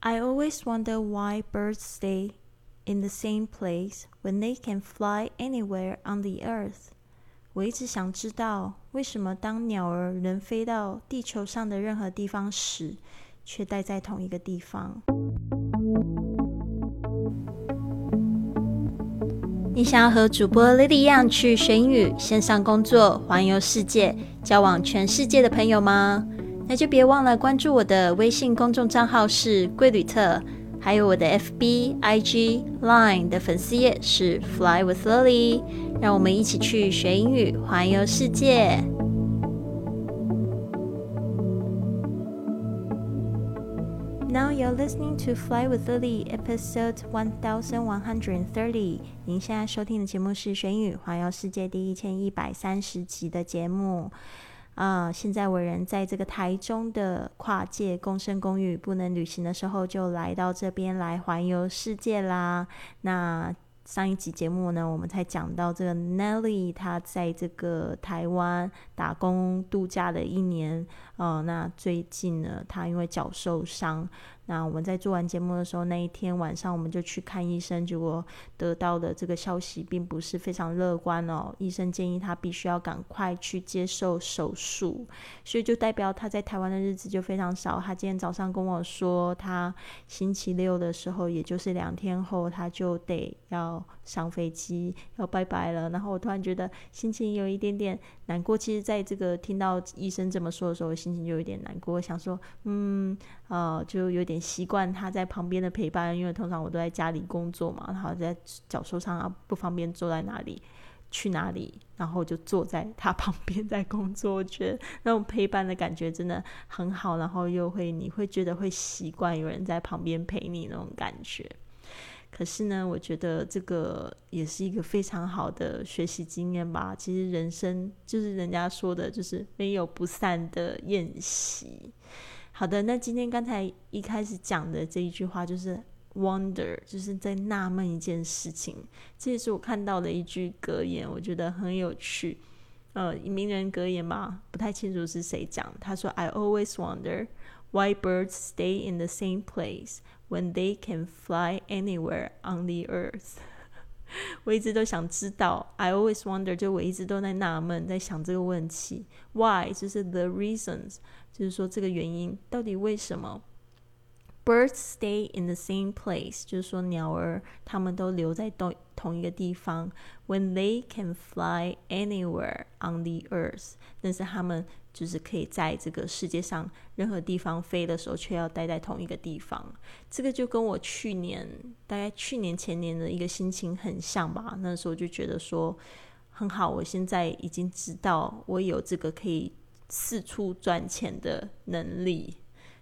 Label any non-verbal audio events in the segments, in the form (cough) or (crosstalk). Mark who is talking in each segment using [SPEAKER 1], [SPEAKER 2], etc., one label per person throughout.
[SPEAKER 1] I always wonder why birds stay in the same place when they can fly anywhere on the earth。我一直想知道，为什么当鸟儿能飞到地球上的任何地方时，却待在同一个地方？你想要和主播 Lily 一样去学英语、线上工作、环游世界、交往全世界的朋友吗？那就别忘了关注我的微信公众账号是贵旅特，还有我的 FB、IG、Line 的粉丝页是 Fly with Lily，让我们一起去学英语、环游世界。Now you're listening to Fly with Lily, episode one thousand one hundred and thirty。您现在收听的节目是学英语环游世界第一千一百三十集的节目。啊，现在我人在这个台中的跨界共生公寓，不能旅行的时候，就来到这边来环游世界啦。那上一集节目呢，我们才讲到这个 Nelly，他在这个台湾打工度假的一年。哦，那最近呢，他因为脚受伤。那我们在做完节目的时候，那一天晚上我们就去看医生，结果得到的这个消息并不是非常乐观哦。医生建议他必须要赶快去接受手术，所以就代表他在台湾的日子就非常少。他今天早上跟我说，他星期六的时候，也就是两天后，他就得要上飞机要拜拜了。然后我突然觉得心情有一点点难过。其实，在这个听到医生这么说的时候，心心情就有点难过，想说，嗯，呃，就有点。习惯他在旁边的陪伴，因为通常我都在家里工作嘛，然后在脚受伤啊，不方便坐在哪里，去哪里，然后就坐在他 (laughs) 旁边在工作。我觉得那种陪伴的感觉真的很好，然后又会你会觉得会习惯有人在旁边陪你那种感觉。可是呢，我觉得这个也是一个非常好的学习经验吧。其实人生就是人家说的，就是没有不散的宴席。好的，那今天刚才一开始讲的这一句话就是 wonder，就是在纳闷一件事情。这也是我看到的一句格言，我觉得很有趣。呃，名人格言吧，不太清楚是谁讲。他说：“I always wonder why birds stay in the same place when they can fly anywhere on the earth。”(laughs) 我一直都想知道，I always wonder，就我一直都在纳闷，在想这个问题，Why？就是 the reasons，就是说这个原因到底为什么？Birds stay in the same place，就是说鸟儿它们都留在同 同一个地方。When they can fly anywhere on the earth，但是他们就是可以在这个世界上任何地方飞的时候，却要待在同一个地方。这个就跟我去年大概去年前年的一个心情很像吧。那时候就觉得说很好，我现在已经知道我有这个可以四处赚钱的能力。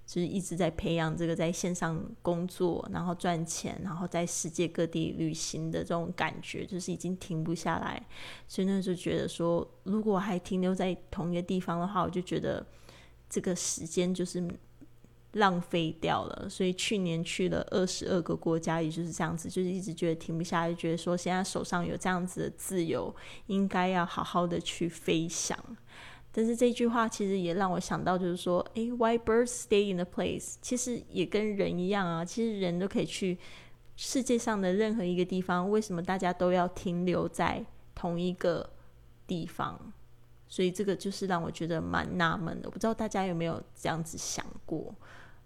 [SPEAKER 1] 就是一直在培养这个在线上工作，然后赚钱，然后在世界各地旅行的这种感觉，就是已经停不下来。所以那时候觉得说，如果还停留在同一个地方的话，我就觉得这个时间就是浪费掉了。所以去年去了二十二个国家，也就是这样子，就是一直觉得停不下来，觉得说现在手上有这样子的自由，应该要好好的去飞翔。但是这句话其实也让我想到，就是说，诶 w h y birds stay in the place？其实也跟人一样啊。其实人都可以去世界上的任何一个地方，为什么大家都要停留在同一个地方？所以这个就是让我觉得蛮纳闷的。我不知道大家有没有这样子想过？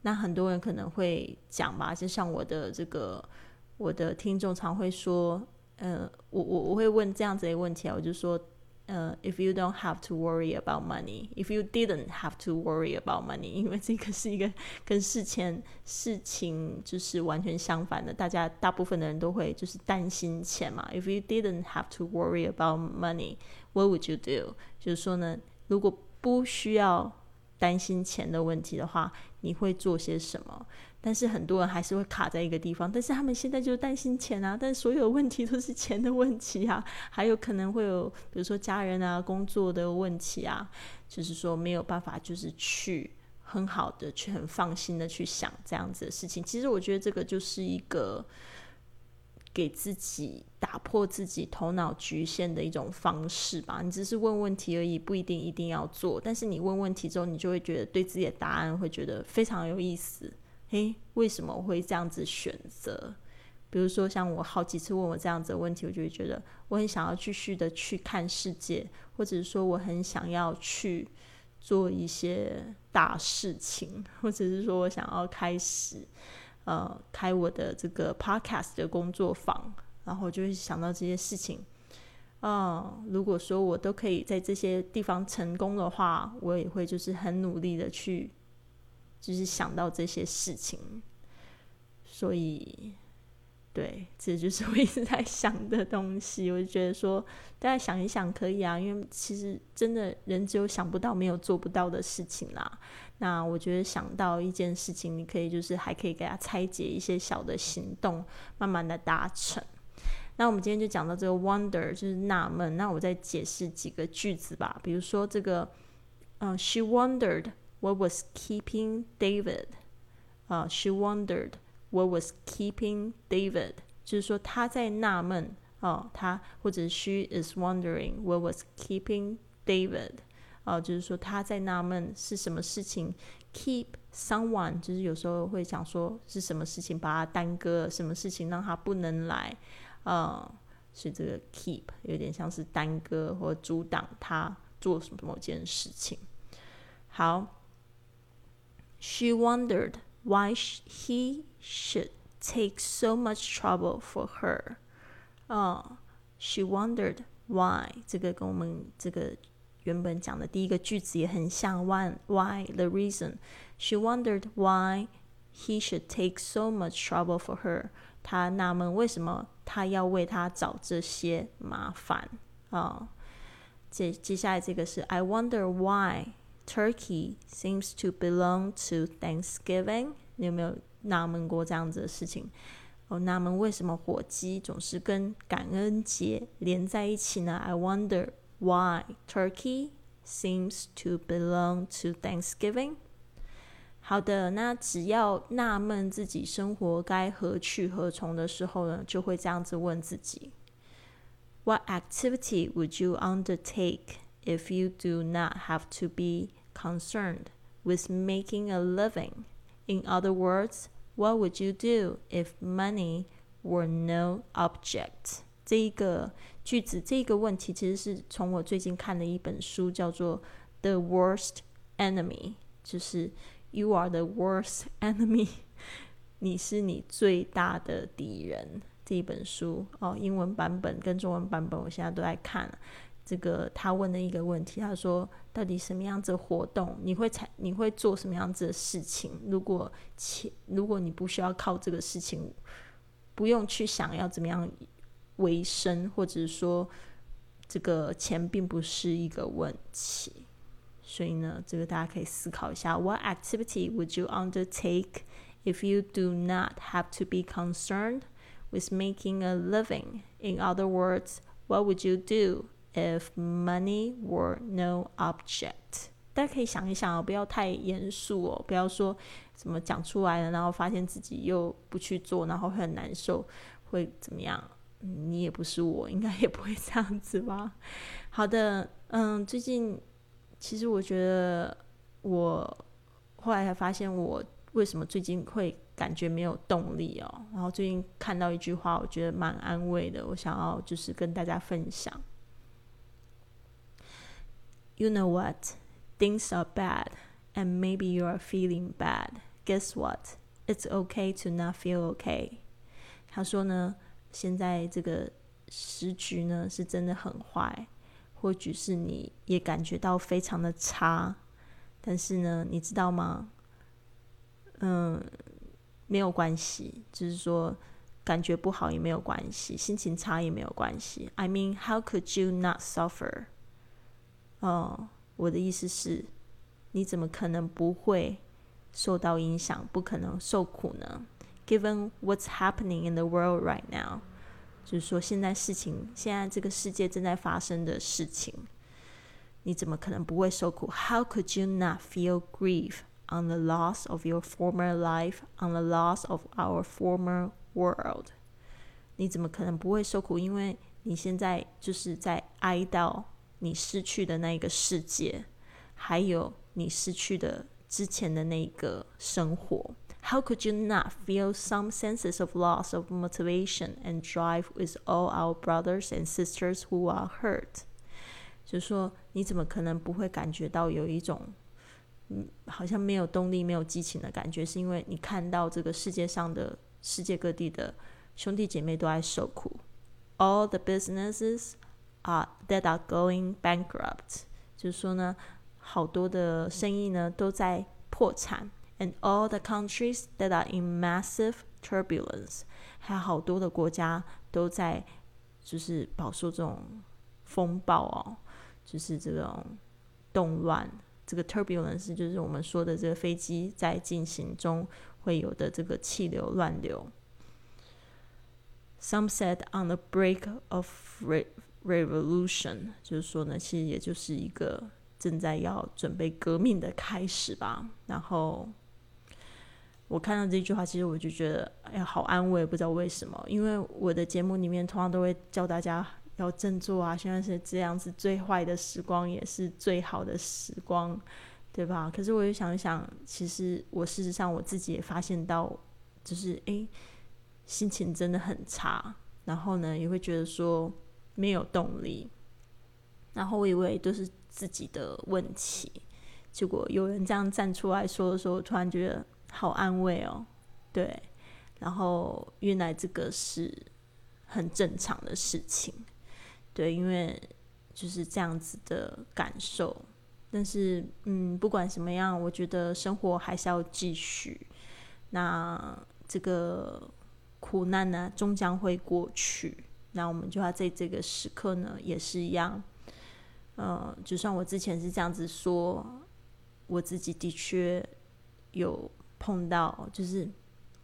[SPEAKER 1] 那很多人可能会讲吧，就像我的这个我的听众常会说，呃，我我我会问这样子的问题啊，我就说。呃，if you don't have to worry about money，if you didn't have to worry about money，因为这个是一个跟事前事情就是完全相反的，大家大部分的人都会就是担心钱嘛。If you didn't have to worry about money，what would you do？就是说呢，如果不需要 担心钱的问题的话，你会做些什么？但是很多人还是会卡在一个地方，但是他们现在就担心钱啊，但所有问题都是钱的问题啊，(laughs) 还有可能会有比如说家人啊、工作的问题啊，就是说没有办法，就是去很好的去很放心的去想这样子的事情。其实我觉得这个就是一个给自己打破自己头脑局限的一种方式吧。你只是问问题而已，不一定一定要做，但是你问问题之后，你就会觉得对自己的答案会觉得非常有意思。诶，为什么会这样子选择？比如说，像我好几次问我这样子的问题，我就会觉得我很想要继续的去看世界，或者是说我很想要去做一些大事情，或者是说我想要开始呃开我的这个 podcast 的工作坊，然后就会想到这些事情。嗯，如果说我都可以在这些地方成功的话，我也会就是很努力的去，就是想到这些事情，所以。对，这就是我一直在想的东西。我就觉得说，大家想一想可以啊，因为其实真的人只有想不到，没有做不到的事情啦。那我觉得想到一件事情，你可以就是还可以给他拆解一些小的行动，慢慢的达成。那我们今天就讲到这个 wonder，就是纳闷。那我再解释几个句子吧，比如说这个，嗯，She wondered what was keeping David。啊，She wondered。What was keeping David？就是说他在纳闷哦，他或者 She is wondering what was keeping David？哦，就是说他在纳闷是什么事情 keep someone，就是有时候会想说是什么事情把他耽搁，什么事情让他不能来，呃，是这个 keep 有点像是耽搁或阻挡他做什么某件事情。好，She wondered why he should take so much trouble for her. Uh, she wondered why 这个跟我们这个原本讲的第一个句子也很像。Why? Why? The reason. She wondered why he should take so much trouble for her. 她纳闷为什么他要为她找这些麻烦啊？接接下来这个是 I wonder why Turkey seems to belong to Thanksgiving。你有没有纳闷过这样子的事情？我纳闷为什么火鸡总是跟感恩节连在一起呢？I wonder why turkey seems to belong to Thanksgiving。好的，那只要纳闷自己生活该何去何从的时候呢，就会这样子问自己：What activity would you undertake if you do not have to be concerned with making a living? In other words, what would you do if money were no object？这一个句子，这个问题其实是从我最近看的一本书，叫做《The Worst Enemy》，就是 You are the worst (laughs) enemy，你是你最大的敌人。这一本书哦，英文版本跟中文版本，我现在都在看。 (laughs) 这个他问的一个问题，他说：“到底什么样子的活动你会采？你会做什么样子的事情？如果钱，如果你不需要靠这个事情，不用去想要怎么样维生，或者说这个钱并不是一个问题。所以呢，这个大家可以思考一下：What activity would you undertake if you do not have to be concerned with making a living? In other words, what would you do?” If money were no object，大家可以想一想哦，不要太严肃哦，不要说什么讲出来了，然后发现自己又不去做，然后会很难受，会怎么样？你也不是我，应该也不会这样子吧？(laughs) 好的，嗯，最近其实我觉得我后来才发现，我为什么最近会感觉没有动力哦。然后最近看到一句话，我觉得蛮安慰的，我想要就是跟大家分享。You know what? Things are bad, and maybe you are feeling bad. Guess what? It's okay to not feel okay. 他说呢，现在这个时局呢是真的很坏，或许是你也感觉到非常的差，但是呢，你知道吗？嗯，没有关系，就是说感觉不好也没有关系，心情差也没有关系。I mean, how could you not suffer? 哦，我的意思是，你怎么可能不会受到影响，不可能受苦呢？Given what's happening in the world right now，就是说现在事情，现在这个世界正在发生的事情，你怎么可能不会受苦？How could you not feel grief on the loss of your former life, on the loss of our former world？你怎么可能不会受苦？因为你现在就是在哀悼。你失去的那一个世界，还有你失去的之前的那个生活 How could you not feel some senses of loss of motivation and drive with all our brothers and sisters who are hurt？就是说，你怎么可能不会感觉到有一种，嗯，好像没有动力、没有激情的感觉？是因为你看到这个世界上的世界各地的兄弟姐妹都在受苦。All the businesses are that are going bankrupt，就是说呢，好多的生意呢都在破产。And all the countries that are in massive turbulence，还有好多的国家都在就是饱受这种风暴哦。就是这种动乱，这个 turbulence 就是我们说的这个飞机在进行中会有的这个气流乱流。Some said on the break of revolution，就是说呢，其实也就是一个正在要准备革命的开始吧。然后我看到这句话，其实我就觉得哎呀，好安慰，不知道为什么，因为我的节目里面通常都会教大家。要振作啊！现在是这样子，最坏的时光也是最好的时光，对吧？可是我又想一想，其实我事实上我自己也发现到，就是诶，心情真的很差，然后呢，也会觉得说没有动力，然后我以为都是自己的问题，结果有人这样站出来说的时候，突然觉得好安慰哦，对，然后原来这个是很正常的事情。对，因为就是这样子的感受，但是嗯，不管什么样，我觉得生活还是要继续。那这个苦难呢，终将会过去。那我们就要在这个时刻呢，也是一样。呃，就算我之前是这样子说，我自己的确有碰到，就是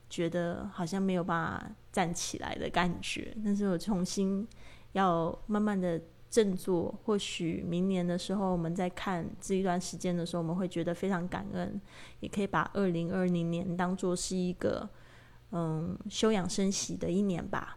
[SPEAKER 1] 觉得好像没有办法站起来的感觉，但是我重新。要慢慢的振作，或许明年的时候，我们在看这一段时间的时候，我们会觉得非常感恩，也可以把二零二零年当做是一个嗯休养生息的一年吧。